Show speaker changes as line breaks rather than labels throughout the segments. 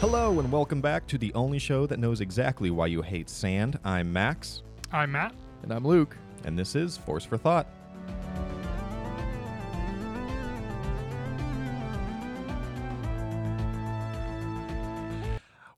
Hello, and welcome back to the only show that knows exactly why you hate sand. I'm Max,
I'm Matt.
And I'm Luke.
and this is Force for Thought.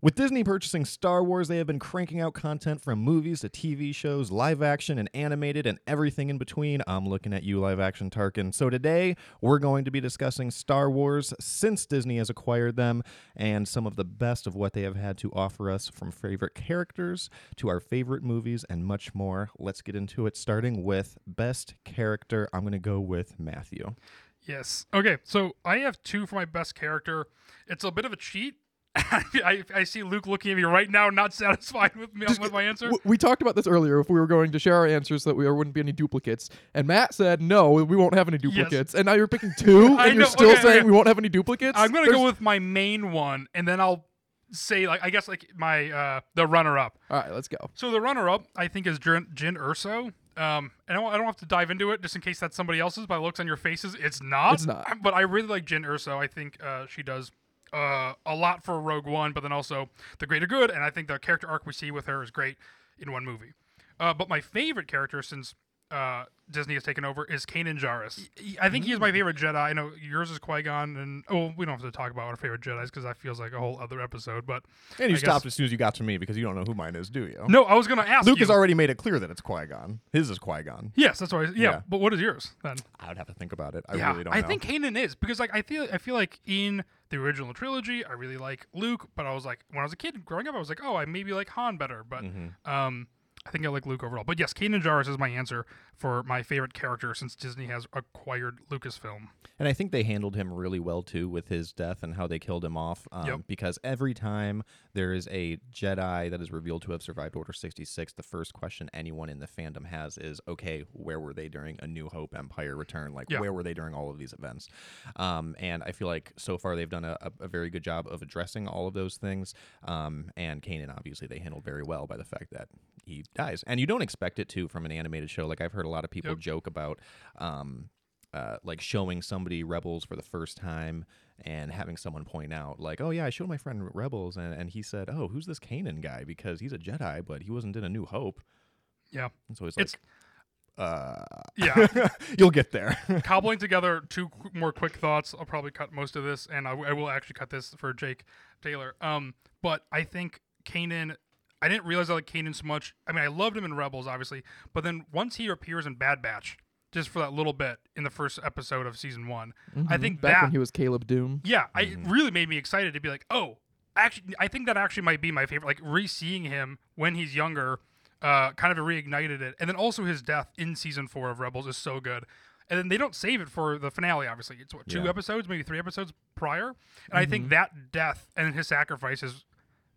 With Disney purchasing Star Wars, they have been cranking out content from movies to TV shows, live action and animated, and everything in between. I'm looking at you, live action Tarkin. So today, we're going to be discussing Star Wars since Disney has acquired them and some of the best of what they have had to offer us from favorite characters to our favorite movies and much more. Let's get into it, starting with Best Character. I'm going to go with Matthew.
Yes. Okay, so I have two for my best character. It's a bit of a cheat. I, I see Luke looking at me right now, not satisfied with me with my answer.
We talked about this earlier if we were going to share our answers that we, there wouldn't be any duplicates. And Matt said, no, we won't have any duplicates. And now you're picking two and you're
know,
still
okay,
saying
okay.
we won't have any duplicates?
I'm gonna
There's-
go with my main one, and then I'll say like I guess like my uh the runner up.
All right, let's go.
So the runner up I think is Jyn, Jyn Erso. Um, and I don't, I don't have to dive into it just in case that's somebody else's. By looks on your faces, it's not.
It's not.
But I really like Jyn Erso. I think uh, she does uh, a lot for Rogue One, but then also the greater good. And I think the character arc we see with her is great in one movie. Uh, but my favorite character since uh, Disney has taken over is Kanan Jarrus. I think he is my favorite Jedi. I know yours is Qui Gon, and oh, we don't have to talk about our favorite Jedi's because that feels like a whole other episode. But
And you
I
stopped
guess-
as soon as you got to me because you don't know who mine is, do you?
no, I was gonna ask
Luke
you.
has already made it clear that it's Qui Gon. His is Qui Gon.
Yes, that's why. Yeah,
Yeah.
but what is yours then?
I would have to think about it. I
yeah,
really don't
I
know.
think Kanan is because like I feel I feel like in the original trilogy I really like Luke, but I was like when I was a kid growing up I was like oh I maybe like Han better, but
Mm-hmm.
um I think I like Luke overall. But yes, Kanan Jarrus is my answer for my favorite character since Disney has acquired Lucasfilm.
And I think they handled him really well too with his death and how they killed him off. Um,
Yep.
Because every time there is a Jedi that is revealed to have survived Order 66, the first question anyone in the fandom has is, okay, where were they during A New Hope, Empire Return? Like,
Yeah.
where were they during all of these events? Um, and I feel like so far they've done a, a, a very good job of addressing all of those things. Um, and Kanan, obviously, they handled very well by the fact that he dies. And you don't expect it to from an animated show. Like, I've heard a lot of people
Yep.
joke about. Um, uh, like showing somebody Rebels for the first time and having someone point out, like, oh yeah, I showed my friend Rebels, and, and he said, oh, who's this Kanan guy? Because he's a Jedi, but he wasn't in A New Hope.
Yeah,
And so he's like,
It's-
uh,
yeah.
you'll get there.
Cobbling together two qu- more quick thoughts. I'll probably cut most of this, and I, w- I will actually cut this for Jake Taylor. Um, but I think Kanan. I didn't realize I like Kanan so much. I mean, I loved him in Rebels, obviously, but then once he appears in Bad Batch, just for that little bit in the first episode of season one, I think
Mm-hmm. Back
that
when he was Caleb Dume.
yeah, I it really made me excited to be like, oh, actually, I think that actually might be my favorite. Like re-seeing him when he's younger, uh, kind of reignited it, and then also his death in season four of Rebels is so good. And then they don't save it for the finale. Obviously, it's what two
Yeah.
episodes, maybe three episodes prior. And I think that death and his sacrifice is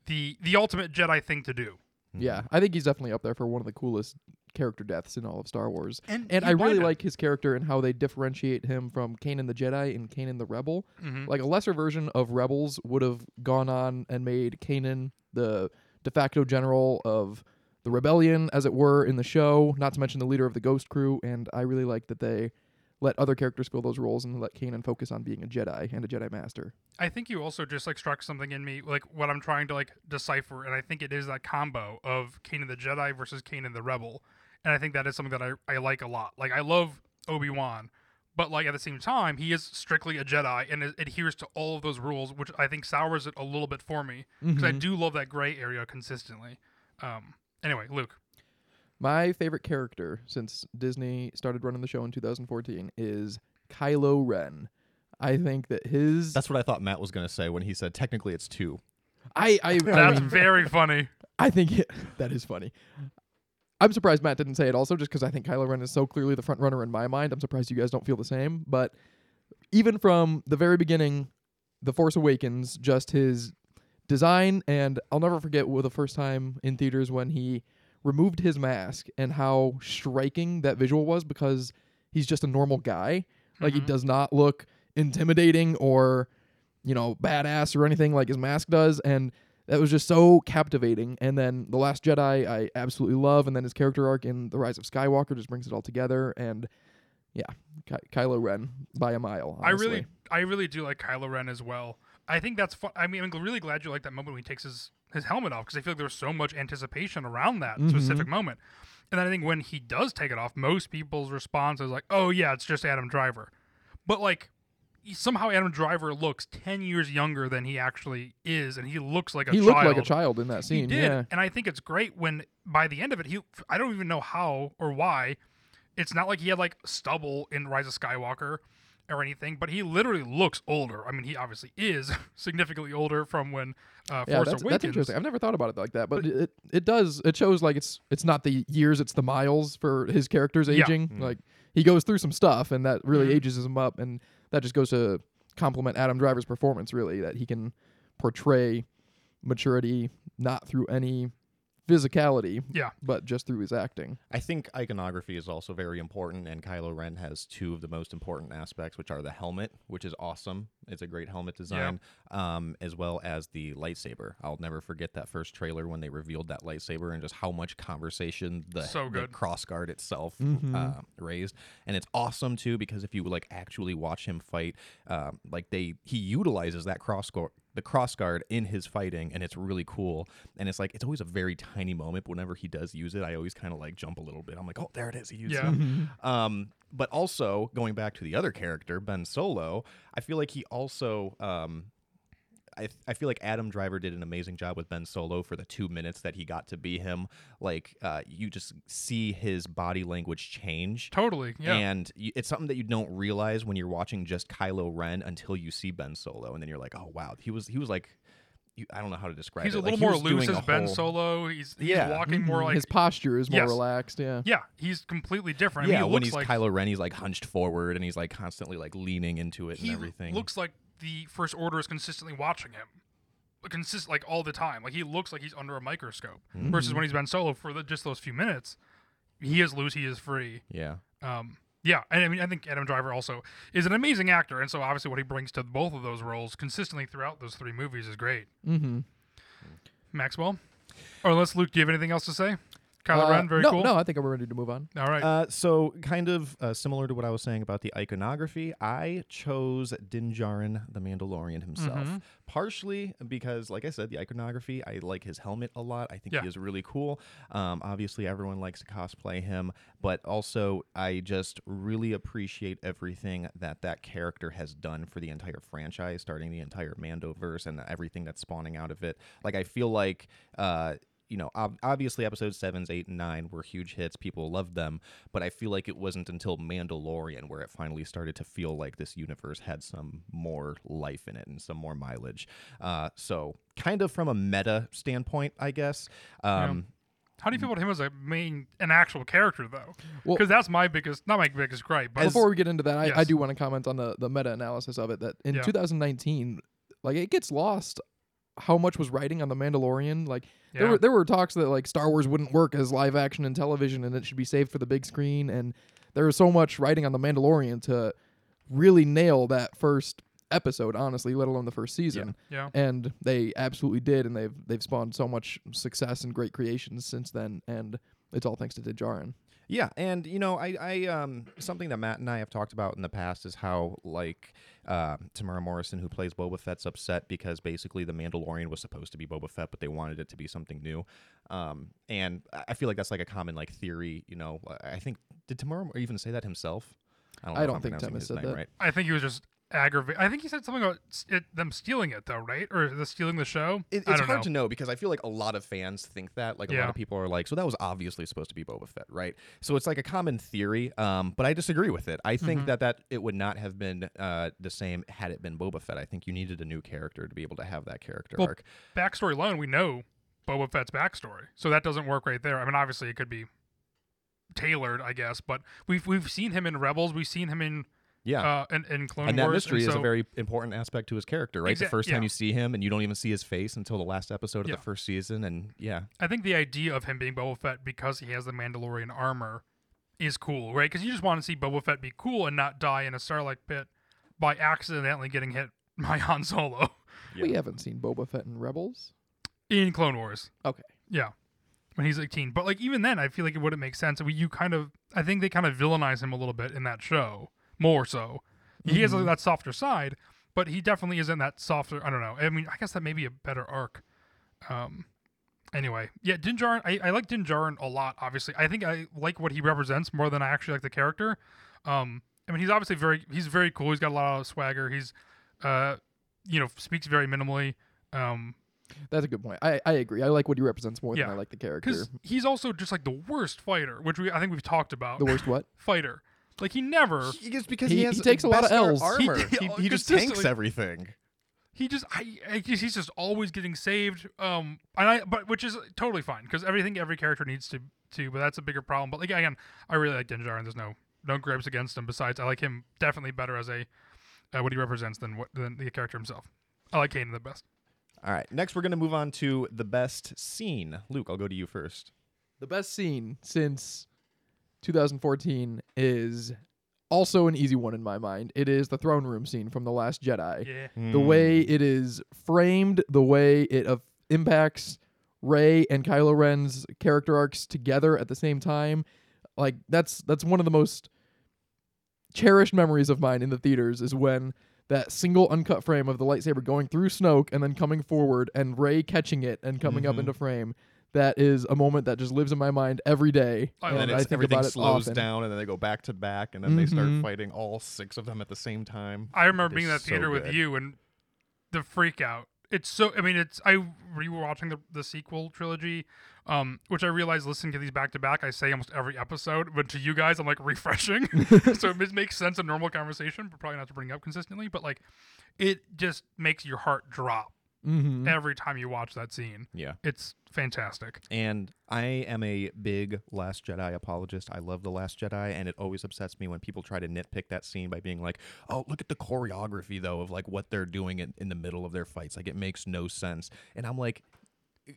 the the ultimate Jedi thing to do.
Yeah, I think he's definitely up there for one of the coolest character deaths in all of Star Wars.
And
And I really like his character and how they differentiate him from Kanan the Jedi and Kanan the Rebel.
Mhm.
Like a lesser version of Rebels would have gone on and made Kanan the de facto general of the rebellion, as it were, in the show, not to mention the leader of the Ghost Crew. And I really like that they let other characters fill those roles and let Kanan focus on being a Jedi and a Jedi Master.
I think you also just like struck something in me, like what I'm trying to like decipher, and I think it is that combo of Kanan the Jedi versus Kanan the Rebel, and I think that is something that I, I like a lot. Like I love Obi Wan, but like at the same time, he is strictly a Jedi and adheres to all of those rules, which I think sours it a little bit for me because I do love that gray area consistently. Um, anyway, Luke,
My favorite character since Disney started running the show in 2014 is Kylo Ren. I think that his
That's what I thought Matt was going to say when he said technically it's two.
I I, I
that's
mean,
very funny.
I think it, that is funny. I'm surprised Matt didn't say it also, just because I think Kylo Ren is so clearly the front runner in my mind. I'm surprised you guys don't feel the same. But even from the very beginning, The Force Awakens, just his design, and I'll never forget well, the first time in theaters when he removed his mask and how striking that visual was because he's just a normal guy. Like he
Mhm.
does not look intimidating or you know badass or anything like his mask does, and that was just so captivating. And then the Last Jedi, I absolutely love, and then his character arc in The Rise of Skywalker just brings it all together. And yeah, Ky- Kylo Ren by a mile.
I really, I really do like Kylo Ren as well. I think that's fun. I mean, I'm really glad you like that moment when he takes his his helmet off because I feel like there was so much anticipation around that
Mhm.
specific moment. And then I think when he does take it off, most people's response is like, "Oh yeah, it's just Adam Driver," but like somehow Adam Driver looks ten years younger than he actually is, and he looks like a
he
child.
looked like a child in that
He
scene.
did,
Yeah.
and I think it's great when by the end of it, he I don't even know how or why. It's not like he had like stubble in Rise of Skywalker or anything, but he literally looks older. I mean, he obviously is significantly older from when uh,
Yeah,
Force
that's,
Awakens.
that's interesting. I've never thought about it like that, but it it does. It shows like it's it's not the years, it's the miles for his character's
Yeah.
aging.
Mm.
Like he goes through some stuff, and that really
Mhm.
ages him up, and that just goes to complement Adam Driver's performance. Really, that he can portray maturity not through any physicality,
Yeah.
but just through his acting.
I think iconography is also very important, and Kylo Ren has two of the most important aspects, which are the helmet, which is awesome. It's a great helmet design, um, as well as the lightsaber. I'll never forget that first trailer when they revealed that lightsaber and just how much conversation the,
So
the crossguard itself
Mhm.
uh, raised, and it's awesome too because if you like actually watch him fight, um, like they he utilizes that crossguard the crossguard in his fighting and it's really cool. And it's like it's always a very tiny moment but whenever he does use it i always kind of like jump a little bit. I'm like oh there it is he used
Yeah.
it um but also going back to the other character ben solo i feel like he also um I, I feel like Adam Driver did an amazing job with Ben Solo for the two minutes that he got to be him. Like, uh, you just see his body language change.
Totally. Yeah.
And y- it's something that you don't realize when you're watching just Kylo Ren until you see Ben Solo, and then you're like, "Oh wow, he was he was like, you, I don't know how to describe
he's
it.
a little
he
more loose
doing
as
a
Ben
whole-
Solo. He's, he's
Yeah.
walking more
Mhm.
like
his posture is more
Yes.
relaxed. Yeah.
yeah. He's completely different. I mean,
Yeah,
he
when
looks
he's
like
Kylo Ren, he's like hunched forward and he's like constantly like leaning into it
he
and everything.
looks like the First Order is consistently watching him, consist like all the time. Like he looks like he's under a microscope.
Mm-hmm.
Versus when he's been solo for the, just those few minutes, he is loose, he is free.
yeah,
Um, yeah, and I mean, I think Adam Driver also is an amazing actor, and so obviously what he brings to both of those roles consistently throughout those three movies is great.
Mm-hmm.
Maxwell, or unless Luke, do you have anything else to say? Kylo
Uh,
Ren, very
no,
cool.
No, I think we're ready to move on.
All right.
Uh, so kind of uh, similar to what I was saying about the iconography, I chose Din Djarin, the Mandalorian himself,
Mhm.
partially because, like I said, the iconography. I like his helmet a lot. I think
Yeah.
he is really cool. Um, obviously, everyone likes to cosplay him, but also I just really appreciate everything that that character has done for the entire franchise, starting the entire Mandoverse and everything that's spawning out of it. Like I feel like. You know, ob- obviously episodes sevens, eight, and nine were huge hits. People loved them, but I feel like it wasn't until Mandalorian where it finally started to feel like this universe had some more life in it and some more mileage. Uh, so, kind of from a meta standpoint, I guess. Um,
How do you feel about him as a main, an actual character though?
Well-
Because that's my biggest, not my biggest gripe, but
Before we get into that, I, I do want to comment on the, the meta analysis of it. That in
Yeah.
2019, like it gets lost how much was riding on the Mandalorian. Like there were there were talks that like Star Wars wouldn't work as live action and television, and it should be saved for the big screen. And there was so much riding on the Mandalorian to really nail that first episode. Honestly, let alone the first season.
yeah.
And they absolutely did, and they've they've spawned so much success and great creations since then. And it's all thanks to Djarin.
Yeah, and you know, I, I um something that Matt and I have talked about in the past is how like uh, Temuera Morrison, who plays Boba Fett's upset because basically the Mandalorian was supposed to be Boba Fett, but they wanted it to be something new. Um, and I- I feel like that's like a common like theory. You know, I think did Temuera even say that himself? I don't, know
I don't think
pronouncing
Thomas
his
said
name
that.
Right.
I think he was just aggravated. I think he said something about it, them stealing it though, right? Or the stealing the show.
It,
I
it's
don't
hard
know.
to know because I feel like a lot of fans think that. Like a lot of people are like, so that was obviously supposed to be Boba Fett, right? So it's like a common theory, um, but I disagree with it. I think
Mhm.
that that it would not have been uh, the same had it been Boba Fett. I think you needed a new character to be able to have that character
Well,
arc.
Backstory alone, we know Boba Fett's backstory, so that doesn't work right there. I mean, obviously it could be tailored, I guess, but we've we've seen him in Rebels, we've seen him in
Yeah.
uh in, in Clone
and
Wars,
that mystery is a very important aspect to his character, right? the
Exact-
first time
yeah.
you see him, and you don't even see his face until the last episode of
Yeah.
the first season, and yeah,
I think the idea of him being Boba Fett because he has the Mandalorian armor is cool, right? Because you just want to see Boba Fett be cool and not die in a Sarlacc pit by accidentally getting hit by Han Solo
We haven't seen Boba Fett in Rebels.
in Clone Wars.
Okay.
Yeah, when he's like teen, but like even then, I feel like it wouldn't make sense. We, you kind of, I think they kind of villainize him a little bit in that show, more so. He has that softer side, but he definitely is in that softer. I don't know. I mean, I guess that may be a better arc. Um. Anyway, yeah, Din Djarin. I, I like Din Djarin a lot. Obviously, I think I like what he represents more than I actually like the character. Um. I mean, he's obviously very he's very cool. He's got a lot of swagger. He's, uh, you know, speaks very minimally. Um,
That's a good point. I, I agree. I like what he represents more
Yeah,
than I like the character.
because he's also just like the worst fighter, which we I think we've talked about.
The worst what?
fighter. Like he never.
He, it's because
He-
he,
he takes a lot of Ls.
armor.
He-
He, he just tanks everything.
He just I, I he's just always getting saved. Um, and I but which is totally fine because everything every character needs to to. But that's a bigger problem. But like again, I really like Din and There's no no gripes against him. Besides, I like him definitely better as a uh, what he represents than what than the character himself. I like Kanan the best.
All right. Next, we're going to move on to the best scene. Luke, I'll go to you first.
The best scene since 2014 is also an easy one in my mind. It is the throne room scene from The Last Jedi.
Yeah.
The way it is framed, the way it uh, impacts Rey and Kylo Ren's character arcs together at the same time, like that's that's one of the most cherished memories of mine in the theaters is when that single uncut frame of the lightsaber going through Snoke and then coming forward and Rey catching it and coming up
Mhm.
into frame. That is a moment that just lives in my mind every day.
I
and
love
then
and I think
everything
about it
slows
often.
down, and then they go back to back, and then they start
Mhm.
fighting all six of them at the same time.
I remember
It
being in
is
that theater
so
with you and the freak out. It's so. I mean, it's. I rewatching the the sequel trilogy, um, which I realized listening to these back to back, I say almost every episode, but to you guys, I'm like refreshing. so it makes sense in normal conversation, but probably not to bring up consistently. But like, it just makes your heart drop
Mm-hmm.
every time you watch that scene.
Yeah.
It's fantastic.
And I am a big Last Jedi apologist. I love The Last Jedi, and it always upsets me when people try to nitpick that scene by being like, oh, look at the choreography, though, of like what they're doing in, in the middle of their fights. Like, it makes no sense. And I'm like,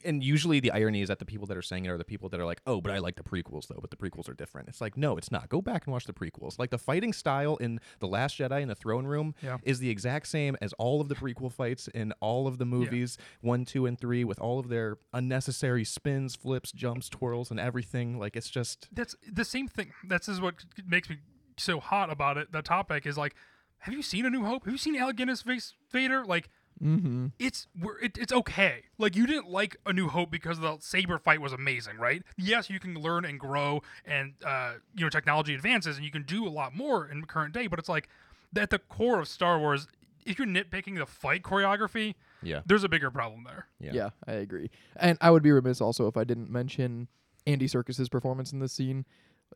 and usually the irony is that the people that are saying it are the people that are like, oh, but I like the prequels, though, but the prequels are different. It's like, no, it's not. Go back and watch the prequels. Like, the fighting style in The Last Jedi in the throne room
Yeah.
is the exact same as all of the prequel fights in all of the movies one, two, and three, with all of their unnecessary spins, flips, jumps, twirls, and everything. Like it's just
That's the same thing. That's is what makes me so hot about it. The topic is like, have you seen A New Hope? Have you seen Alec Guinness face Vader? Like,
Mm-hmm.
it's we're, it, it's okay. Like you didn't like A New Hope because the saber fight was amazing, right? Yes, you can learn and grow, and uh, you know technology advances, and you can do a lot more in the current day. But it's like at the core of Star Wars, if you're nitpicking the fight choreography,
yeah,
there's a bigger problem there.
yeah,
Yeah. I agree. And I would be remiss also if I didn't mention Andy Serkis's performance in this scene.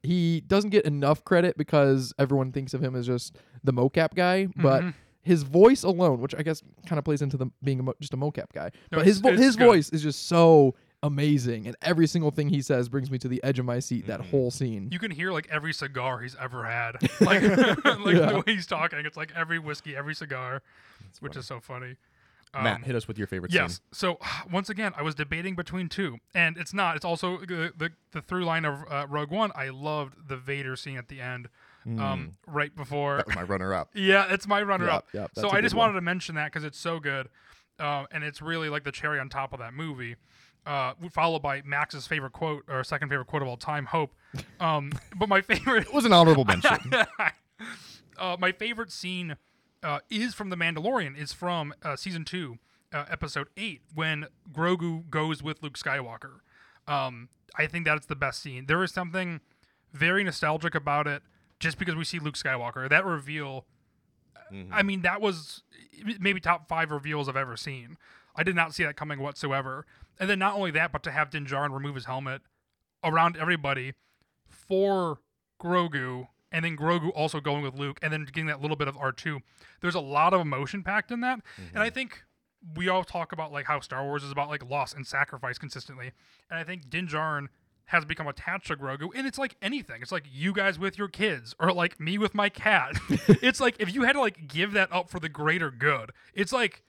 He doesn't get enough credit because everyone thinks of him as just the mocap guy, but
Mhm.
His voice alone, which I guess kind of plays into the being a mo- just a mocap guy,
No,
but his vo- his
good.
voice is just so amazing, and every single thing he says brings me to the edge of my seat. That
Mhm.
whole scene.
You can hear like every cigar he's ever had, like like
Yeah.
the way he's talking. It's like every whiskey, every cigar, which is so funny.
Matt,
Um,
hit us with your favorite
Yes.
scene.
So once again, I was debating between two, and it's not. It's also the the, the through line of uh, Rogue One. I loved the Vader scene at the end, um, right before.
That was my runner-up.
Yeah, it's my runner up.
Yep, yep,
so I just
one.
wanted to mention that because it's so good, uh, and it's really like the cherry on top of that movie. Uh, followed by Max's favorite quote or second favorite quote of all time, "Hope." Um, but my favorite
It was an honorable mention.
uh, my favorite scene uh, is from The Mandalorian. Is from uh, season two, uh, episode eight, when Grogu goes with Luke Skywalker. Um, I think that's the best scene. There is something very nostalgic about it, just because we see Luke Skywalker. That reveal.
Mhm.
I mean, that was maybe top five reveals I've ever seen. I did not see that coming whatsoever. And then not only that, but to have Din Djarin remove his helmet around everybody for Grogu, and then Grogu also going with Luke, and then getting that little bit of R2. There's a lot of emotion packed in that, and I mm-hmm. think we all talk about like how Star Wars is about like loss and sacrifice consistently, and I think Din Djarin has become attached to Grogu, and it's like anything. It's like you guys with your kids, or like me with my cat. it's like if you had to like give that up for the greater good, it's like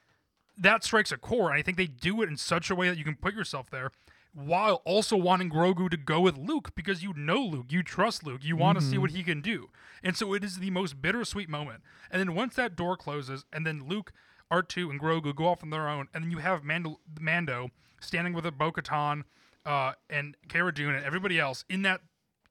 that strikes a core, and I think they do it in such a way that you can put yourself there while also wanting Grogu to go with Luke because you know Luke, you trust Luke, you want to see what he can do. And so it is the most bittersweet moment. And then once that door closes, and then Luke, R2, and Grogu go off on their own, and then you have Mando, Mando standing with a Bo Katan uh, and Cara Dune and everybody else in that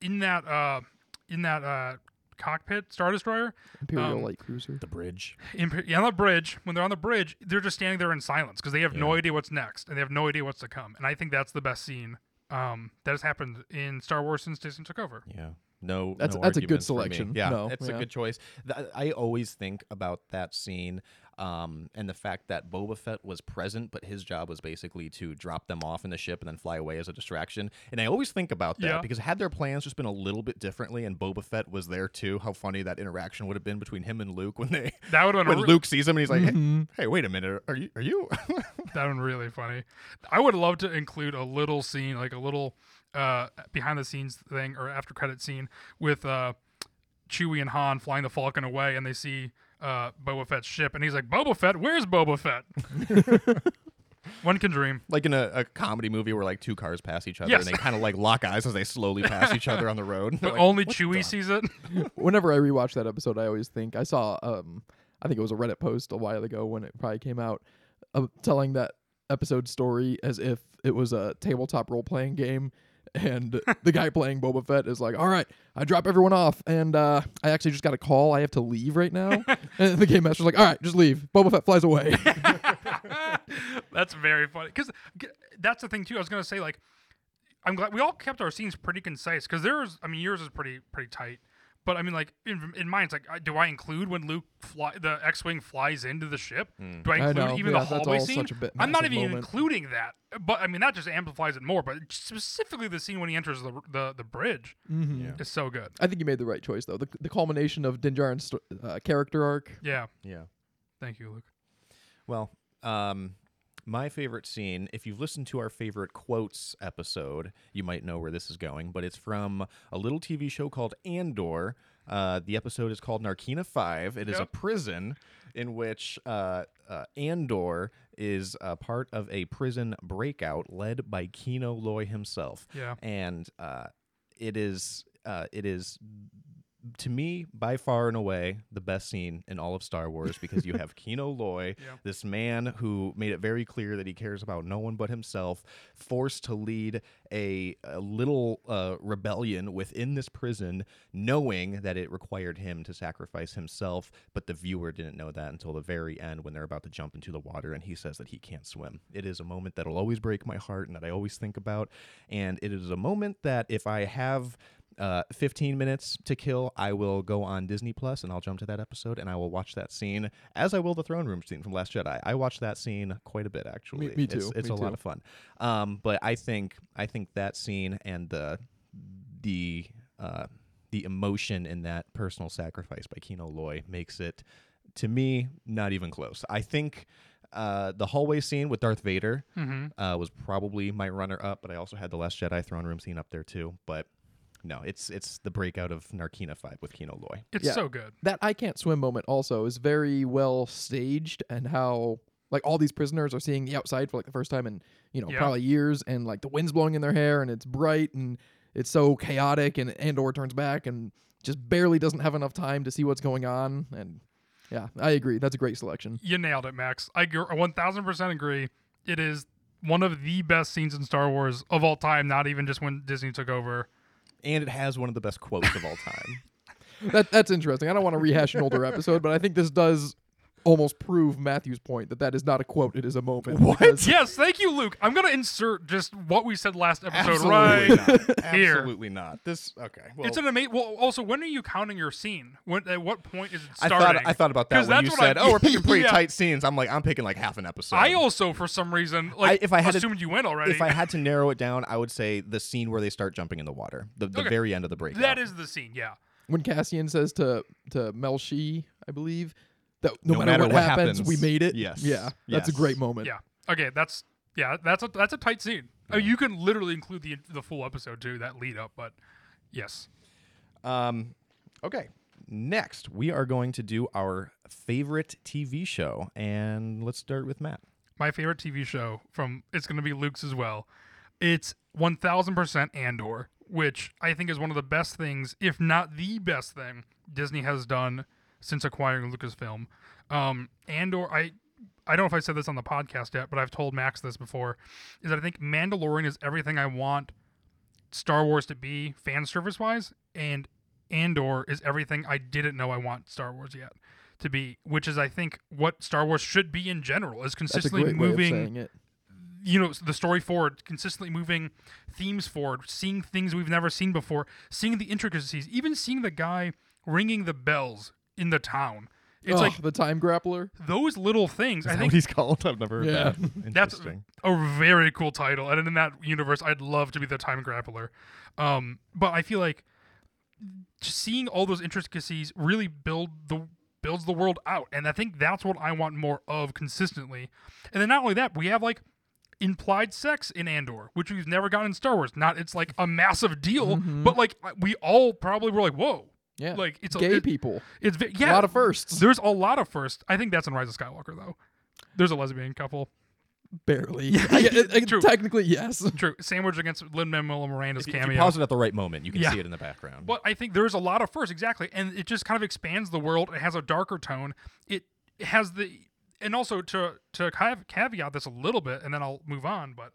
in that uh, in that uh, cockpit Star Destroyer.
Imperial
Um,
light cruiser.
The bridge.
Imper- yeah, on the bridge, when they're on the bridge, they're just standing there in silence because they have no idea what's next and they have no idea what's to come. And I think that's the best scene um, that has happened in Star Wars since Disney took over.
Yeah. No,
That's-
no
that's a good
arguments for me.
selection.
Yeah,
No,
it's
yeah.
a good choice. Th- I always think about that scene um, and the fact that Boba Fett was present, but his job was basically to drop them off in the ship and then fly away as a distraction. And I always think about that
Yeah.
because had their plans just been a little bit differently and Boba Fett was there too, how funny that interaction would have been between him and Luke when they
That would have
when
re-
Luke sees him and he's like,
Mhm.
"Hey, hey wait a minute, are you are you?"
that one really funny. I would love to include a little scene, like a little uh, behind the scenes thing or after credit scene with uh, Chewie and Han flying the Falcon away, and they see uh, Boba Fett's ship, and he's like, "Boba Fett, where's Boba Fett?" One can dream.
like in a, a comedy movie where like two cars pass each other
Yes.
and they kind of like lock eyes as they slowly pass each other on the road. They're
But
like,
only
"What's
Chewie sees it.
Whenever I rewatch that episode, I always think I saw. Um, I think it was a Reddit post a while ago when it probably came out, uh, telling that episode story as if it was a tabletop role playing game. And the guy playing Boba Fett is like, "All right, I drop everyone off, and uh, I actually just got a call. I have to leave right now." and the game master's like, "All right, just leave." Boba Fett flies away.
that's very funny because that's the thing too. I was gonna say like, I'm glad we all kept our scenes pretty concise because there's, I mean, yours is pretty pretty tight. But I mean, like in, in mine, it's like, I- do I include when Luke fly the X-wing flies into the ship?
Hmm.
Do I
I
include
know,
even
yeah,
the hallway scene?
such a bit
I'm not even
moment.
including that. But I mean, that just amplifies it more. But specifically, the scene when he enters the the, the bridge
Mhm.
Yeah.
is so good.
I think you made the right choice though. The the culmination of Din Djarin's sto- uh, character arc.
Yeah,
Yeah.
thank you, Luke.
Well, um, my favorite scene, if you've listened to our favorite quotes episode, you might know where this is going, but it's from a little TV show called Andor. Uh, the episode is called Narkina 5. It is a prison in which uh, uh, Andor is a part of a prison breakout led by Kino Loy himself.
Yeah,
And uh, it is uh, it is to me by far and away the best scene in all of Star Wars because you have Kino Loy,
Yeah.
this man who made it very clear that he cares about no one but himself, forced to lead a, a little uh, rebellion within this prison, knowing that it required him to sacrifice himself, but the viewer didn't know that until the very end when they're about to jump into the water and he says that he can't swim. It is a moment that'll always break my heart and that I always think about, and it is a moment that if I have uh, 15 minutes to kill, I will go on Disney Plus and I'll jump to that episode and I will watch that scene as I will the throne room scene from Last Jedi. I watched that scene quite a bit actually.
me
It's,
too,
it's
me
a lot of fun. Um, but I think I think that scene and the the uh, the emotion in that personal sacrifice by Kino Loy makes it to me not even close. I think uh, the hallway scene with Darth Vader
mm-hmm.
uh, was probably my runner up, but I also had the Last Jedi throne room scene up there too. But no, it's it's the breakout of Narkina Five with Kino Loy.
it's
Yeah.
so good.
that I can't swim moment also is very well staged and how like all these prisoners are seeing the outside for like the first time in you know
Yeah.
probably years and like the wind's blowing in their hair and it's bright and it's so chaotic and Andor turns back and just barely doesn't have enough time to see what's going on and yeah I agree that's a great selection
You nailed it, Max. I gr- 1000% agree. It is one of the best scenes in Star Wars of all time, not even just when Disney took over.
And it has one of the best quotes of all time.
that that's interesting I don't want to rehash an older episode but I think this does almost prove Matthew's point that that is not a quote it is a moment
What?
Yes, thank you, Luke. I'm going to insert just what we said last episode
Absolutely
right
not.
here.
Absolutely not. This okay. Well,
It's an amazing. Well, also, when are you counting your scene? When at what point is it
I
starting?
thought I thought about that when you
that's what I-
said, "Oh, we're picking pretty
Yeah.
tight scenes." I'm like, I'm picking like half an episode.
I also, for some reason, like
if I had to-
assumed you went already.
if I had to narrow it down, I would say the scene where they start jumping in the water, the, the
Okay.
very end of the break.
that is the scene. Yeah.
when Cassian says to to Melshi, I believe, that no, matter, what, happens, we made it.
Yes.
Yeah. That's a great moment.
Yeah. Okay. That's yeah. That's a that's a tight scene. I mean, you can literally include the the full episode too. That lead up, but yes.
Um, okay. Next, we are going to do our favorite TV show, and let's start with Matt.
my favorite TV show from it's going to be Luke's as well. It's 1000% Andor, which I think is one of the best things, if not the best thing Disney has done since acquiring Lucasfilm. Um, Andor, I I don't know if I said this on the podcast yet, but I've told Max this before, is that I think Mandalorian is everything I want Star Wars to be fan service wise, and Andor is everything I didn't know I want Star Wars yet to be, which is I think what Star Wars should be in general is consistently
great way of
moving you know the story forward consistently moving themes forward seeing things we've never seen before seeing the intricacies even seeing the guy ringing the bells in the town it's
Ugh,
like
the time grappler.
those little things
Is
i
that
think
what he's called? I've never heard
Yeah.
that.
That's- a very cool title and in that universe i'd love to be the time grappler um but i feel like seeing all those intricacies really build the builds the world out and i think that's what i want more of consistently and then not only that we have like implied sex in andor which we've never gotten in star wars not it's like a massive deal
Mhm.
but like we all probably were like whoa
Yeah.
like it's a
Gay
it-
people.
it's ve-
A lot of firsts.
there's a lot of firsts. i think that's in rise of skywalker though there's a lesbian couple
Barely.
Yeah,
I- I- I-
true.
technically, yes.
True. Sandwich against Lin Manuel Miranda's
If you, if
cameo.
you pause it at the right moment, you can
Yeah.
see it in the background.
But I think there's a lot of firsts, exactly, and it just kind of expands the world. It has a darker tone. It has the, and also to to caveat this a little bit, and then I'll move on. But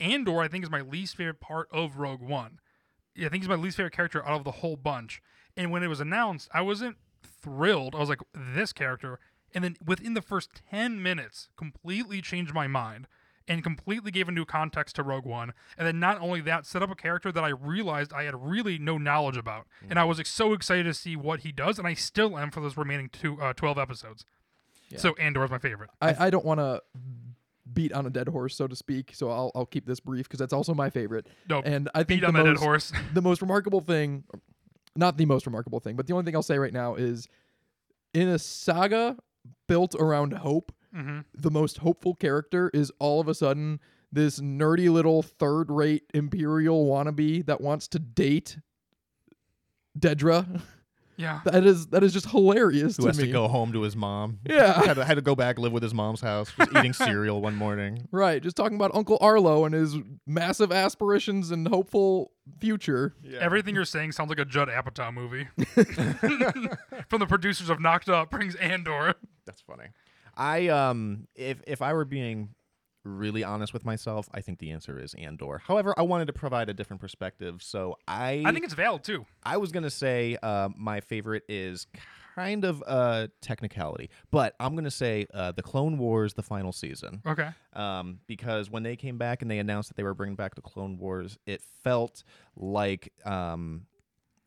Andor, I think, is my least favorite part of Rogue One. Yeah, I think he's my least favorite character out of the whole bunch. And when it was announced, I wasn't thrilled. I was like, this character. And then within the first 10 minutes, completely changed my mind and completely gave a new context to Rogue One. And then not only that, set up a character that I realized I had really no knowledge about. And I was like, so excited to see what he does. And I still am for those remaining two, uh, 12 episodes.
Yeah.
So Andor is my favorite.
I, I don't want to beat on a dead horse, so to speak. So I'll I'll keep this brief because that's also my favorite.
No,
And I think
beat on
the most,
dead horse.
the most remarkable thing, not the most remarkable thing, but the only thing I'll say right now is, in a saga built around hope,
hmm
the most hopeful character is all of a sudden this nerdy little third-rate imperial wannabe that wants to date Dedra.
Yeah.
That is that is just hilarious
Who
to
has
me.
to go home to his mom?
Yeah.
had, to, had to go back live with his mom's house, just eating cereal one morning.
Right, just talking about Uncle Harlo and his massive aspirations and hopeful future.
Everything you're saying sounds like a Judd Apatow movie. From the producers of Knocked Up brings Andor.
That's funny. I um if if I were being really honest with myself, I think the answer is Andor. However, I wanted to provide a different perspective, so I
I think it's valid too.
I was gonna say uh, my favorite is kind of a technicality, but I'm gonna say uh, the Clone Wars, the final season,
Okay.
um, because when they came back and they announced that they were bringing back the Clone Wars, it felt like um,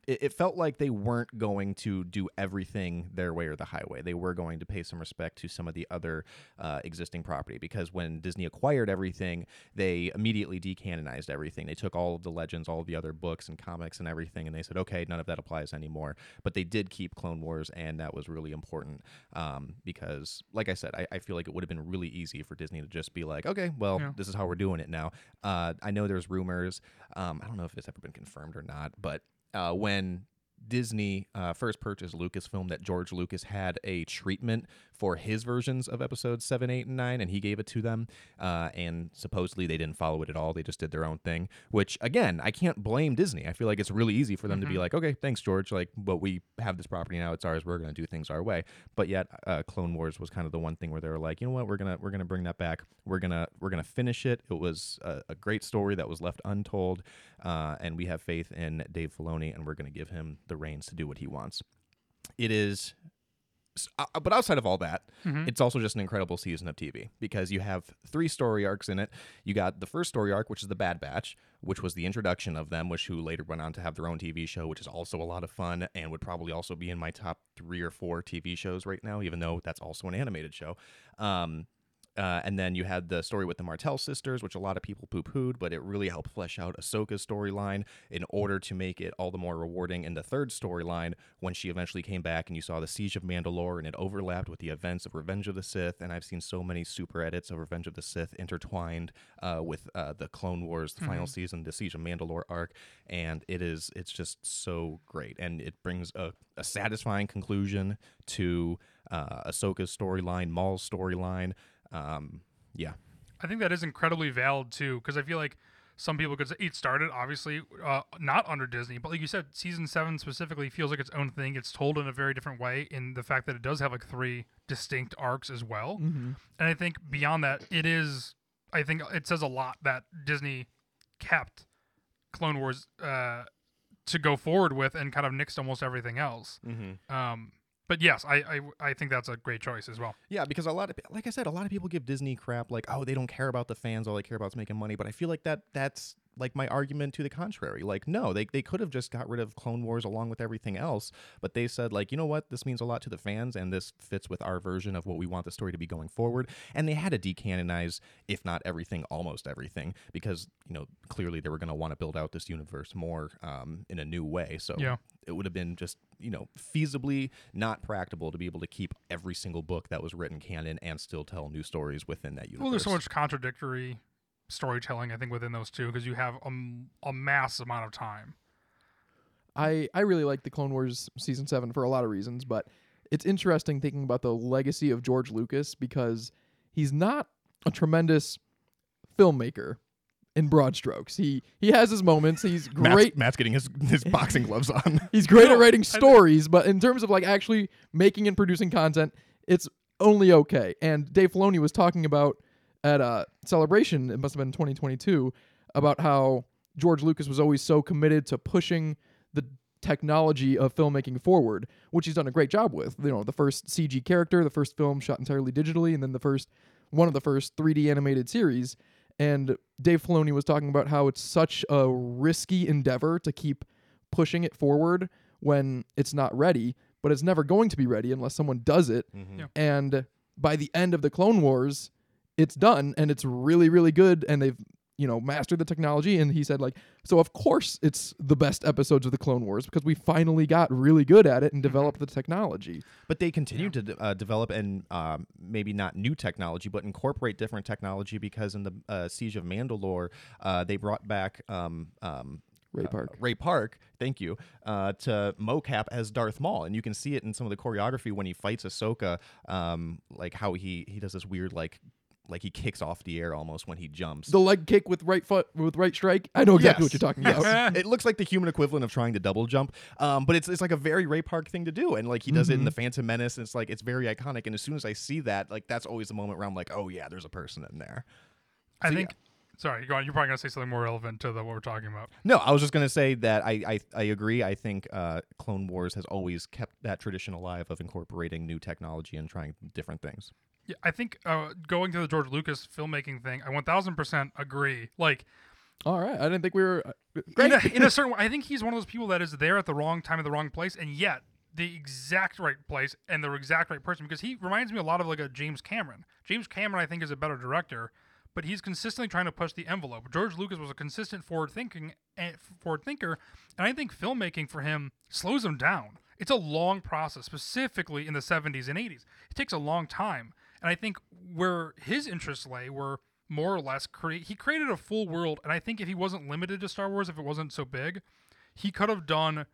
it, it felt like they weren't going to do everything their way or the highway. They were going to pay some respect to some of the other uh, existing property because when Disney acquired everything, they immediately decanonized everything. They took all of the legends, all of the other books and comics and everything, and they said, okay, none of that applies anymore. But they did keep Clone Wars, and that was really important um, because, like I said, I, I feel like it would have been really easy for Disney to just be like, okay, well,
Yeah.
this is how we're doing it now. Uh, I know there's rumors. Um, I don't know if it's ever been confirmed or not, but uh, when Disney uh, first purchased Lucasfilm, that George Lucas had a treatment for his versions of episodes seven, eight, and nine, and he gave it to them. Uh, and supposedly they didn't follow it at all; they just did their own thing. Which, again, I can't blame Disney. I feel like it's really easy for them to be
Mhm.
like, "Okay, thanks, George. Like, but we have this property now; it's ours. We're going to do things our way." But yet, uh, Clone Wars was kind of the one thing where they were like, "You know what? We're gonna we're gonna bring that back. We're gonna we're gonna finish it. It was a, a great story that was left untold." uh, and we have faith in Dave Filoni, and we're going to give him the reins to do what he wants. It is, uh, but outside of all that,
Mhm.
it's also just an incredible season of TV because you have three story arcs in it. You got the first story arc, which is the Bad Batch, which was the introduction of them, which who later went on to have their own TV show, which is also a lot of fun and would probably also be in my top three or four TV shows right now, even though that's also an animated show. Um, uh, and then you had the story with the Martez sisters, which a lot of people poo pooed, but it really helped flesh out Ahsoka's storyline in order to make it all the more rewarding in the third storyline when she eventually came back and you saw the Siege of Mandalore and it overlapped with the events of Revenge of the Sith. And I've seen so many super edits of Revenge of the Sith intertwined uh, with uh, the Clone Wars, the final season, the Siege of Mandalore arc. And it is, it's just so great. And it brings a, a satisfying conclusion to uh, Ahsoka's storyline, Maul's storyline. Um, yeah.
I think that is incredibly valid too, because I feel like some people could say it started obviously uh, not under Disney, but like you said, season seven specifically feels like its own thing. It's told in a very different way in the fact that it does have like three distinct arcs as well.
Mm-hmm.
And I think beyond that, it is. I think it says a lot that Disney kept Clone Wars uh, to go forward with and kind of nixed almost everything else.
Mm-hmm.
Um, but yes, I, I I think that's a great choice as well.
Yeah, because a lot of, like I said, a lot of people give Disney crap, like, oh, they don't care about the fans, all they care about is making money. But I feel like that that's like my argument to the contrary. Like, no, they, they could have just got rid of Clone Wars along with everything else, but they said, like, you know what, this means a lot to the fans, and this fits with our version of what we want the story to be going forward. And they had to decanonize, if not everything, almost everything, because you know clearly they were going to want to build out this universe more um, in a new way. So
Yeah.
it would have been just you know feasibly not practical to be able to keep every single book that was written canon and still tell new stories within that universe.
Well, there's so much contradictory storytelling, I think, within those two because you have a, a mass amount of time.
I I really like the Clone Wars season seven for a lot of reasons, but it's interesting thinking about the legacy of George Lucas because he's not a tremendous filmmaker in broad strokes. He he has his moments. He's great.
Matt's getting his his boxing gloves on.
He's great
No,
at writing stories, but in terms of like actually making and producing content, it's only okay. And Dave Filoni was talking about at a celebration, it must have been 2022, about how George Lucas was always so committed to pushing the technology of filmmaking forward, which he's done a great job with. You know, the first CG character, the first film shot entirely digitally, and then the first one of the first 3D animated series. And Dave Filoni was talking about how it's such a risky endeavor to keep pushing it forward when it's not ready, but it's never going to be ready unless someone does it.
Mhm.
Yeah.
And by the end of the Clone Wars, it's done and it's really, really good. And they've, you know, mastered the technology. And he said, like, so of course it's the best episodes of the Clone Wars because we finally got really good at it and developed the technology.
But they continue to de- uh, develop and um, maybe not new technology, but incorporate different technology because in the uh, Siege of Mandalore, uh, they brought back um, um,
Ray
uh,
Park.
Ray Park, thank you, uh, to mocap as Darth Maul, and you can see it in some of the choreography when he fights Ahsoka, um, like how he he does this weird like like he kicks off the air almost when he jumps.
The leg kick with right foot with right strike. I know exactly what you're talking
yes.
about.
it looks like the human equivalent of trying to double jump, um, but it's it's like a very Ray Park thing to do, and like he does it in the Phantom Menace, and it's like it's very iconic. And as soon as I see that, like that's always the moment where I'm like, oh yeah, there's a person in there.
I
So,
think. Sorry, go on. You're probably gonna say something more relevant to the, what we're talking about.
No, I was just gonna say that I I, I agree. I think uh, Clone Wars has always kept that tradition alive of incorporating new technology and trying different things.
Yeah, I think uh, going to the George Lucas filmmaking thing, I 1000% agree. Like,
All right. I didn't think we were. Uh,
in a, in a certain way, I think he's one of those people that is there at the wrong time at the wrong place, and yet the exact right place and the exact right person. Because he reminds me a lot of like a James Cameron. James Cameron, I think, is a better director, but he's consistently trying to push the envelope. George Lucas was a consistent forward thinking forward thinker, and I think filmmaking for him slows him down. It's a long process, specifically in the 70s and 80s. It takes a long time, and I think where his interests lay were more or less create. He created a full world, and I think if he wasn't limited to Star Wars, if it wasn't so big, he could have done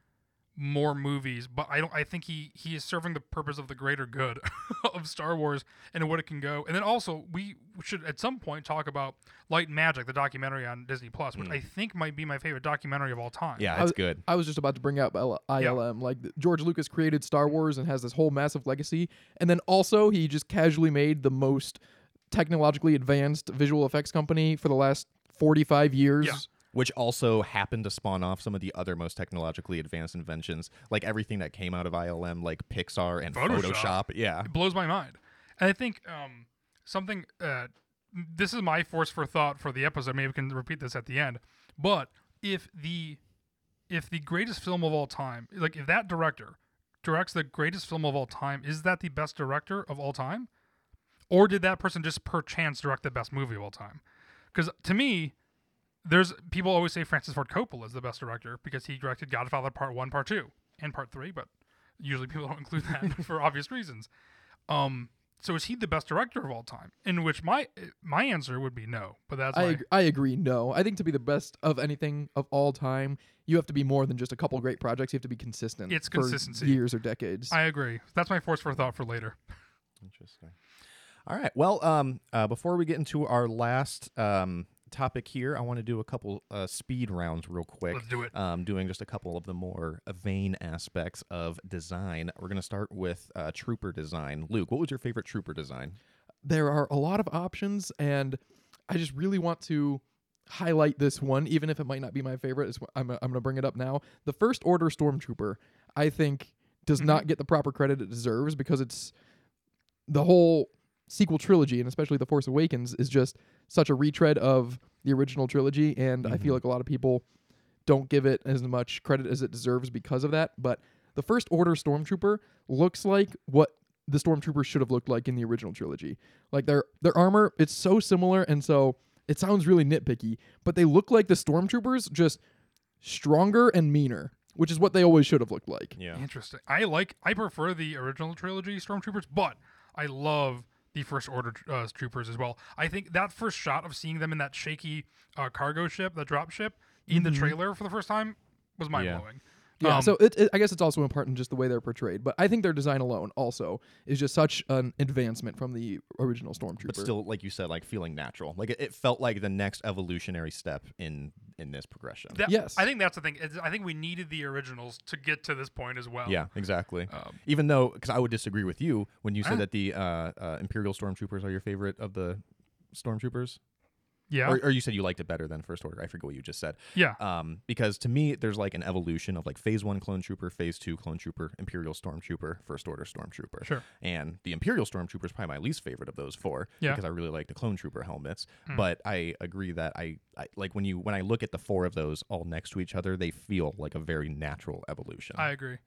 more movies. But I don't. I think he he is serving the purpose of the greater good of Star Wars and what it can go. And then also we should at some point talk about Light and Magic, the documentary on Disney Plus, which hmm. I think might be my favorite documentary of all time.
Yeah,
I
it's
was-
good.
I was just about to bring up L- ILM. Like George Lucas created Star Wars and has this whole massive legacy, and then also he just casually made the most technologically advanced visual effects company for the last 45 years.
Yeah.
Which also happened to spawn off some of the other most technologically advanced inventions, like everything that came out of ILM, like Pixar and
Photoshop.
Photoshop. Yeah.
it blows my mind. And I think um, something. Uh, this is my force for thought for the episode. Maybe we can repeat this at the end. But if the if the greatest film of all time, like if that director directs the greatest film of all time, is that the best director of all time, or did that person just per chance direct the best movie of all time? Because to me, there's people always say Francis Ford Coppola is the best director because he directed Godfather Part One, Part Two, and Part Three, but usually people don't include that for obvious reasons. Um, so is he the best director of all time? In which my my answer would be no, but that's
I,
my,
ag- I agree. No, I think to be the best of anything of all time, you have to be more than just a couple great projects. You have to be consistent.
It's
for
consistency.
years or decades.
I agree. That's my force for thought for later.
Interesting. All right. Well, um, uh, before we get into our last um, topic here, I want to do a couple uh, speed rounds real quick.
Let's do it.
Um, doing just a couple of the more vain aspects of design. We're going to start with uh, trooper design. Luke, what was your favorite trooper design?
there are a lot of options, and I just really want to highlight this one, even if it might not be my favorite. It's, I'm, I'm going to bring it up now. The First Order Stormtrooper, I think, does not get the proper credit it deserves because it's the whole sequel trilogy, and especially The Force Awakens, is just such a retread of the original trilogy. And I feel mm-hmm. like a lot of people don't give it as much credit as it deserves because of that. But the First Order Stormtrooper looks like what the Stormtroopers should have looked like in the original trilogy. Like their their armor, it's so similar, and so it sounds really nitpicky, but they look like the Stormtroopers, just stronger and meaner, which is what they always should have looked like.
Yeah.
Interesting. I like. I prefer the original trilogy Stormtroopers, but I love the First Order uh, troopers as well. I think that first shot of seeing them in that shaky uh, cargo ship, the drop ship, in the trailer for the first time was mind blowing.
Yeah,
Um,
so it, it, I guess it's also important just the way they're portrayed, but I think their design alone also is just such an advancement from the original Stormtrooper.
But still, like you said, like feeling natural. Like it, it felt like the next evolutionary step in in this progression.
that-
yes.
I think that's the thing. It's, I think we needed the originals to get to this point as well.
Yeah, exactly.
Um,
Even though, because I would disagree with you when you said
Ah.
that the uh, uh, Imperial Stormtroopers are your favorite of the Stormtroopers,
yeah.
or, or you said you liked it better than First Order. I forget what you just said.
yeah.
Um, because to me, there's like an evolution of like Phase One Clone Trooper, Phase Two Clone Trooper, Imperial Stormtrooper, First Order Stormtrooper.
Sure.
And the Imperial Stormtrooper is probably my least favorite of those four
Yeah.
because I really like the Clone Trooper helmets.
Hmm.
But I agree that I, I like when you when I look at the four of those all next to each other, they feel like a very natural evolution.
I agree.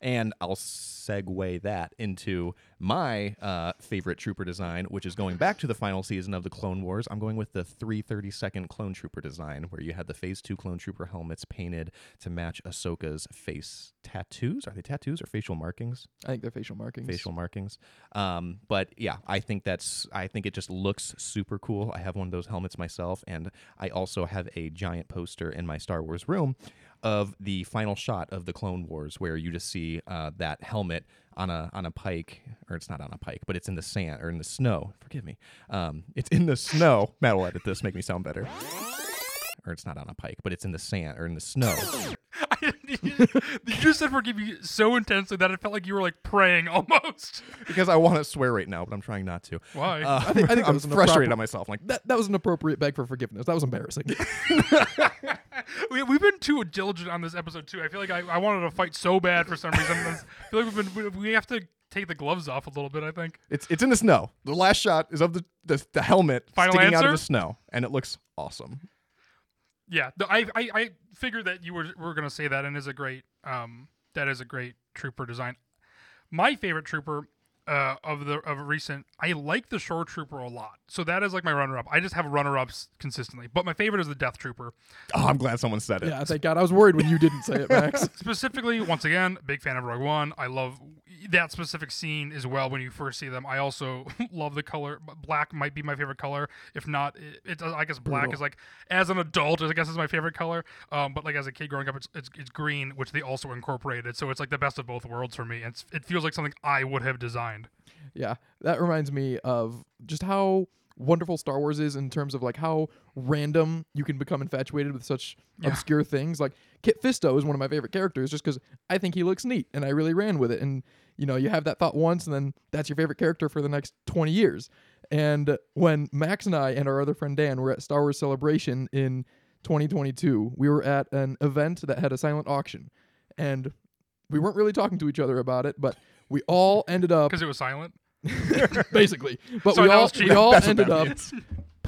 And I'll segue that into my uh, favorite trooper design, which is going back to the final season of the Clone Wars. I'm going with the 332nd Clone Trooper design, where you had the Phase 2 Clone Trooper helmets painted to match Ahsoka's face tattoos. Are they tattoos or facial markings?
I think they're facial markings.
facial markings. Um, but yeah, I think that's I think it just looks super cool. I have one of those helmets myself, and I also have a giant poster in my Star Wars room of the final shot of the Clone Wars, where you just see uh, that helmet on a on a pike, or it's not on a pike, but it's in the sand or in the snow. Forgive me. Um, it's in the snow. Matt will edit this, make me sound better. Or it's not on a pike, but it's in the sand or in the snow.
you just said forgive me so intensely that it felt like you were like praying almost.
because I want to swear right now, but I'm trying not to.
Why?
Uh,
I think- I think
I'm
was
frustrated
appropriate-
on myself. Like
That that was an appropriate beg for forgiveness. That was embarrassing.
We, we've been too diligent on this episode too. I feel like I, I wanted to fight so bad for some reason. I feel like we've been we- we have to take the gloves off a little bit. I think.
It's it's in the snow. The last shot is of the the, the helmet
Final
sticking out of the snow, and it looks awesome.
Yeah, the, I, I I figured that you were were gonna say that, and is a great um that is a great trooper design. My favorite trooper uh, of the of recent, I like the Shore Trooper a lot, so that is like my runner up. I just have runner ups consistently, but my favorite is the Death Trooper.
Oh, I'm glad someone said it.
yeah, thank God. I was worried when you didn't say it, Max.
Specifically, once again, big fan of Rogue One. I love that specific scene as well when you first see them. I also love the color. Black might be my favorite color. If not, it, it I guess black
Brutal.
is like as an adult, I guess is my favorite color. Um, but like as a kid growing up, it's, it's it's green, which they also incorporated. So it's like the best of both worlds for me. It's, it feels like something I would have designed.
Yeah, that reminds me of just how wonderful Star Wars is in terms of like how random you can become infatuated with such
Yeah.
obscure things. Like Kit Fisto is one of my favorite characters just because I think he looks neat and I really ran with it. And you know, you have that thought once and then that's your favorite character for the next 20 years. And when Max and I and our other friend Dan were at Star Wars Celebration in 2022, we were at an event that had a silent auction. And we weren't really talking to each other about it, but we all ended up
Because it was silent.
basically. But
So
we all we all ended up.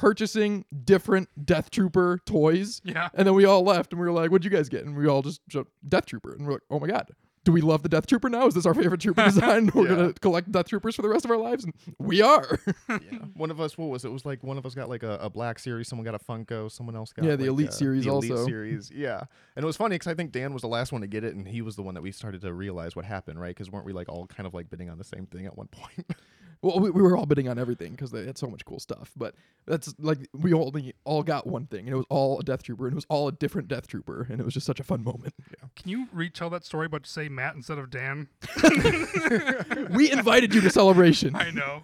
Purchasing different Death Trooper toys,
Yeah.
and then we all left, and we were like, "What'd you guys get?" And we all just showed Death Trooper, and we're like, "Oh my god." Do we love the Death Trooper now? Is this our favorite trooper design? We're
Yeah.
gonna collect Death Troopers for the rest of our lives, and we are.
Yeah. One of us, what was it? It was like one of us got like a, a black series, someone got a Funko, someone else got
Yeah, the
like,
Elite
uh,
series
the Elite
also.
series, yeah. And it was funny because I think Dan was the last one to get it, and he was the one that we started to realize what happened, right? Because weren't we like all kind of like bidding on the same thing at one point?
well, we, we were all bidding on everything because they had so much cool stuff. But that's like we only all got one thing, and it was all a Death Trooper, and it was all a different Death Trooper, and it was just such a fun moment.
Can you retell that story but say Matt instead of Dan?
we invited you to celebration.
I know.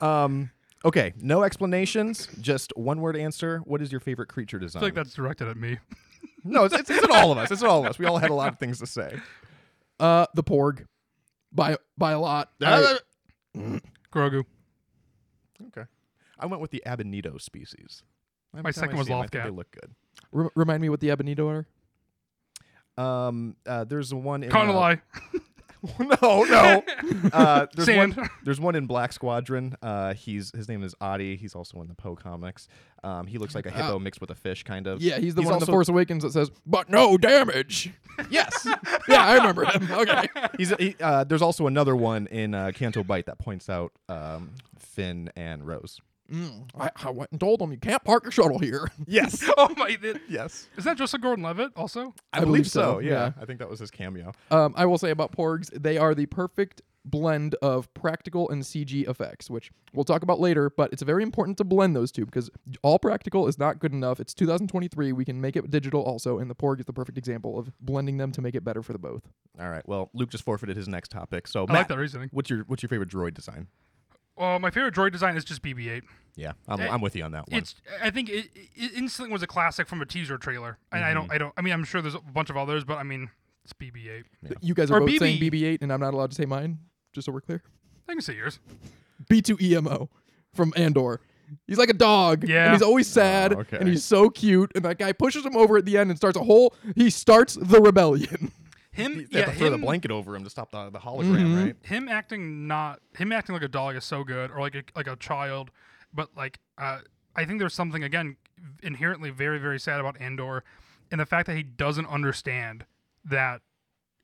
um. Okay, no explanations, just one word answer. What is your favorite creature
I
design?
feel like that's directed at me.
no, it's, it's, it's in all of us. It's in all of us. We all had a lot of things to say.
Uh, the Porg, by by a lot. I-
Grogu.
okay, I went with the Abednedo species. Every
My
time
second
I
was
see 'em, I think
Lothcat.
They look good.
Rem- remind me what the Abednedo are.
Um, uh, there's one in
Kind of
uh,
lie.
no, no. Uh, there's
Sand.
one. There's one in Black Squadron. Uh, he's his name is Adi. He's also in the Poe comics. Um, he looks like a hippo mixed with a fish, kind of.
Yeah, he's the
He's
one in the
also-
Force Awakens that says, "But no damage."
Yes.
yeah, I remember him. Okay.
he's. He, uh, there's also another one in uh, Canto Bight that points out um, Finn and Rose.
Mm, I, I went and told him you can't park your shuttle here.
Yes.
oh my! It,
yes.
is that Joseph Gordon-Levitt also?
I,
I
believe,
believe
so.
so,
Yeah.
yeah.
I think that was his cameo.
Um, I will say about Porgs, they are the perfect blend of practical and CG effects, which we'll talk about later, but it's very important to blend those two because all practical is not good enough. It's 2023. We can make it digital also, and the Porg is the perfect example of blending them to make it better for the both.
All right. Well, Luke just forfeited his next topic. So
I
Matt,
like that reasoning.
what's your what's your favorite droid design?
Uh, my favorite droid design is just BB-8.
Yeah, I'm,
Eh,
I'm with you on that one.
It's. I think it, it instantly was a classic from a teaser trailer, and I don't. I don't. I mean, I'm sure there's a bunch of others, but I mean, it's BB-8.
Yeah.
You guys are
Or
both
BB.
saying BB-8, and I'm not allowed to say mine, just so we're clear.
I can say yours.
B2EMO from Andor. He's like a dog.
Yeah.
And he's always sad.
Oh, okay.
And he's so cute. And that guy pushes him over at the end and starts a whole. He starts the rebellion.
Him.
You
yeah.
have to throw the blanket over him to stop the, the hologram,
Mhm.
right?
him acting not him acting like a dog is so good or like a, like a child but like uh, i think there's something again inherently very very sad about andor and the fact that he doesn't understand that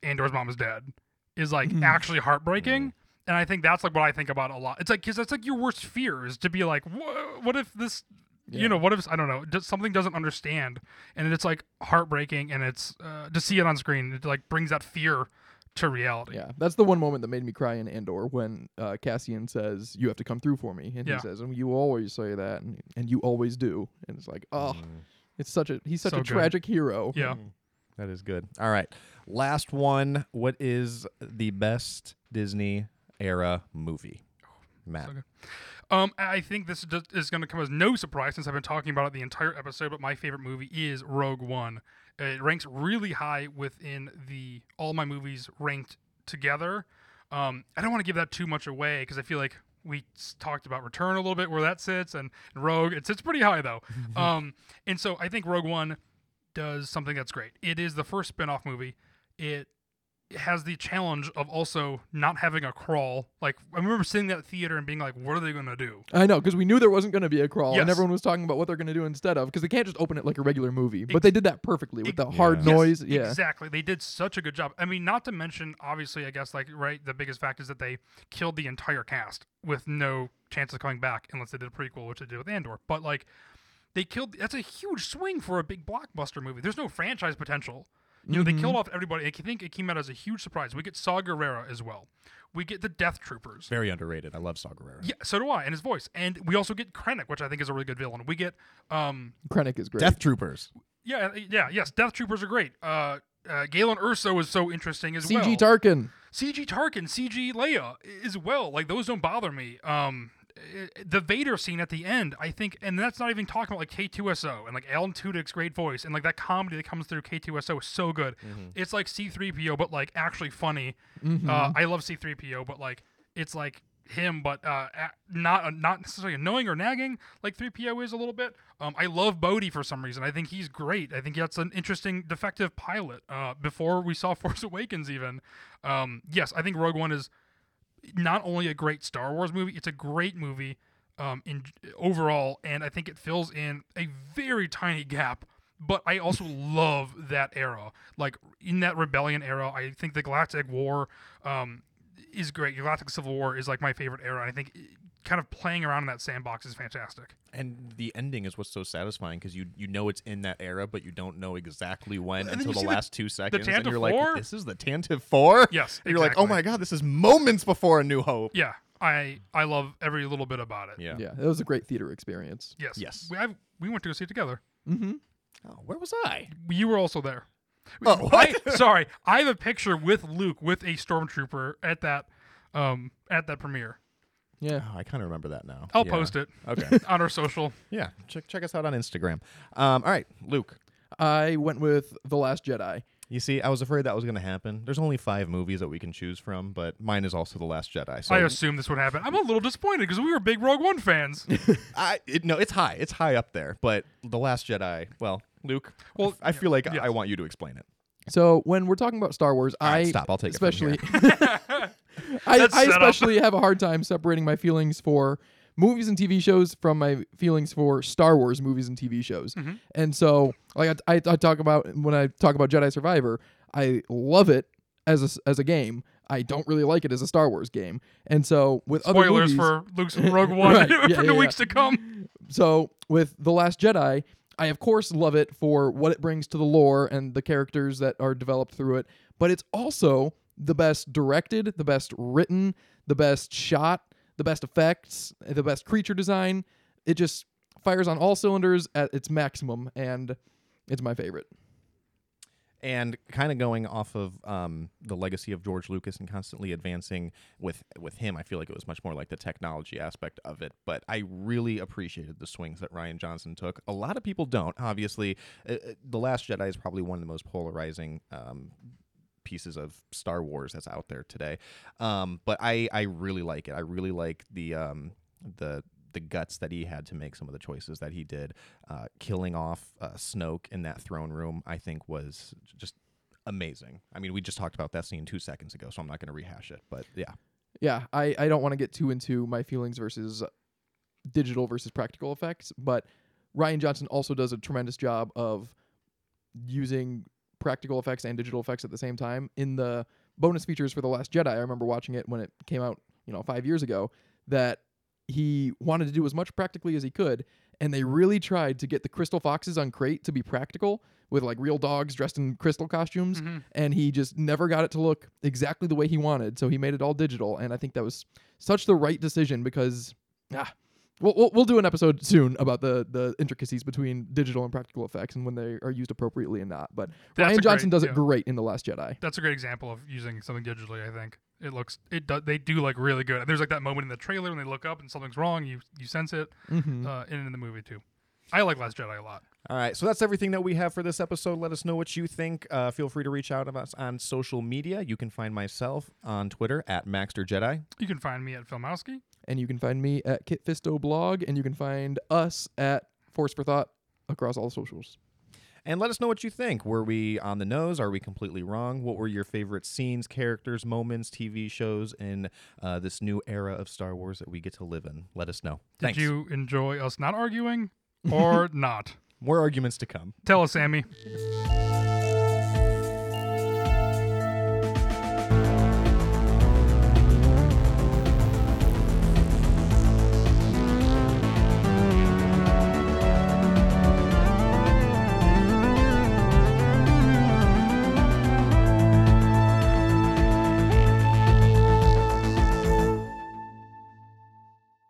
andor's mom is dead is like
Mhm.
actually heartbreaking and i think that's like what i think about a lot it's like because that's like your worst fear is to be like what if this
Yeah.
you know what if i don't know just something doesn't understand and it's like heartbreaking and it's uh, to see it on screen it like brings that fear to reality
Yeah. That's the one moment that made me cry in Andor when uh, Cassian says, You have to come through for me. And
Yeah.
he says, "And You always say that. And, and you always do. And it's like, Oh,
Mm.
it's such a. He's such
So
a
good.
tragic hero.
yeah
Mm. That is good. All right. Last one. What is the best Disney era movie? Matt.
So good. Um, I think this is, going to come as no surprise since I've been talking about it the entire episode. But my favorite movie is Rogue One. It ranks really high within the all my movies ranked together. Um, I don't want to give that too much away because I feel like we talked about Return a little bit where that sits and Rogue. It sits pretty high though. um, and so I think Rogue One does something that's great. It is the first spin-off movie. It has the challenge of also not having a crawl. Like I remember sitting at the theater and being like, "What are they gonna do?"
I know, because we knew there wasn't going to be a crawl, and everyone was talking about what they're going to do instead of, because they can't just open it like a regular movie. But they did that perfectly with the hard
Yeah.
noise. Yeah.
Exactly. They did such a good job. I mean, not to mention, obviously, I guess like right, the biggest fact is that they killed the entire cast with no chance of coming back unless they did a prequel, which they did with Andor. But like, they killed. That's a huge swing for a big blockbuster movie. There's no franchise potential. You know, they killed off everybody. I think it came out as a huge surprise. We get Saw Gerrera as well. We get the Death Troopers.
Very underrated. I love Saw Gerrera.
Yeah, so do I, and his voice. And we also get Krennic, which I think is a really good villain. We get, um,
Krennic is great.
Death Troopers.
yeah, yeah, yes, Death Troopers are great. Uh, uh, Galen Erso is so interesting as well.
CG Tarkin.
CG Tarkin, CG Leia as well. Like those don't bother me. Um, i- the Vader scene at the end, I think, and that's not even talking about like K2SO and like Alan Tudyk's great voice and like that comedy that comes through K2SO is so good. It's like C3PO, but like actually funny.
Mhm.
Uh, I love C3PO, but like it's like him, but uh, not uh, not necessarily annoying or nagging like 3PO is a little bit. Um, I love Bodhi for some reason. I think he's great. I think that's an interesting defective pilot. Uh, before we saw Force Awakens, even. Um, yes, I think Rogue One is not only a great Star Wars movie, it's a great movie um, in overall, and I think it fills in a very tiny gap. But I also love that era, like in that rebellion era. I think the Galactic War um, is great. Galactic Civil War is like my favorite era. I think kind of playing around in that sandbox is fantastic.
And the ending is what's so satisfying because you you know it's in that era, but you don't know exactly when
And
until the
see the-
last two seconds. and
Tantive
you're like,
Four?
this is the Tantive Four?
Yes,
And you're like, oh my god, this is moments before A New Hope.
Yeah, I I love every little bit about it.
Yeah.
Yeah, it was a great theater experience.
Yes.
Yes.
We, I, we went to go see it together.
Mm-hmm.
Oh, where was I?
You were also there.
Oh,
I, sorry, I have a picture with Luke with a stormtrooper at that um at that premiere.
Yeah.
Oh, I kind of remember that now.
I'll
Yeah.
post it
Okay.
on our social.
yeah. Check check us out on Instagram. Um, all right, Luke.
I went with The Last Jedi.
You see, I was afraid that was going to happen. There's only five movies that we can choose from, but mine is also The Last Jedi. So
I assumed this would happen. I'm a little disappointed because we were big Rogue One fans.
I it, no, it's high. It's high up there. But The Last Jedi. Well, Luke.
Well,
I, f- I feel like
yes.
I want you to explain it.
So when we're talking about Star Wars,
All right,
I
stop. I'll take it from
especially
here.
I, I especially have a hard time separating my feelings for movies and TV shows from my feelings for Star Wars movies and TV shows.
Mhm.
And so, like I, I, I talk about when I talk about Jedi Survivor, I love it as a, as a game. I don't really like it as a Star Wars game. And so with other
Spoilers
movies,
for Luke's Rogue One
Right,
for
yeah,
the
yeah,
weeks to come.
so with the Last Jedi, I of course love it for what it brings to the lore and the characters that are developed through it, but it's also the best directed, the best written, the best shot, the best effects, the best creature design. It just fires on all cylinders at its maximum and it's my favorite.
and kind of going off of um, the legacy of George Lucas and constantly advancing with with him, I feel like it was much more like the technology aspect of it. But I really appreciated the swings that Rian Johnson took. A lot of people don't. Obviously, uh, uh, the Last Jedi is probably one of the most polarizing. Um, pieces of Star Wars that's out there today, um, but I I really like it. I really like the um, the the guts that he had to make some of the choices that he did. Uh, killing off uh, Snoke in that throne room, I think, was just amazing. I mean, we just talked about that scene two seconds ago, so I'm not going to rehash it. But yeah,
Yeah, I, I don't want to get too into my feelings versus digital versus practical effects, but Rian Johnson also does a tremendous job of using practical effects and digital effects at the same time. In the bonus features for The Last Jedi, I remember watching it when it came out, you know, five years ago, that he wanted to do as much practically as he could, and they really tried to get the crystal foxes on Crait to be practical with like real dogs dressed in crystal costumes
Mhm.
and he just never got it to look exactly the way he wanted so he made it all digital and i think that was such the right decision because ah, we'll, we'll, we'll do an episode soon about the the intricacies between digital and practical effects and when they are used appropriately and not but
That's rian
johnson
great-
does
yeah.
it great in the last jedi
That's a great example of using something digitally. I think it looks it do, they do like really good. There's like that moment in the trailer when they look up and something's wrong. You you sense it
mm-hmm.
uh, and in the movie too. I like Last Jedi a lot.
All right, so that's everything that we have for this episode. Let us know what you think. Uh, feel free to reach out to us on social media. You can find myself on Twitter at MaxterJedi.
You can find me at Filmowski.
And you can find me at kit fisto blog and you can find us at force for thought across all the socials
And let us know what you think. Were we on the nose? Are we completely wrong? What were your favorite scenes, characters, moments, TV shows in uh, this new era of Star Wars that we get to live in? Let us know.
Did
Thanks.
you enjoy us not arguing or not?
More arguments to come.
Tell us, Sammy.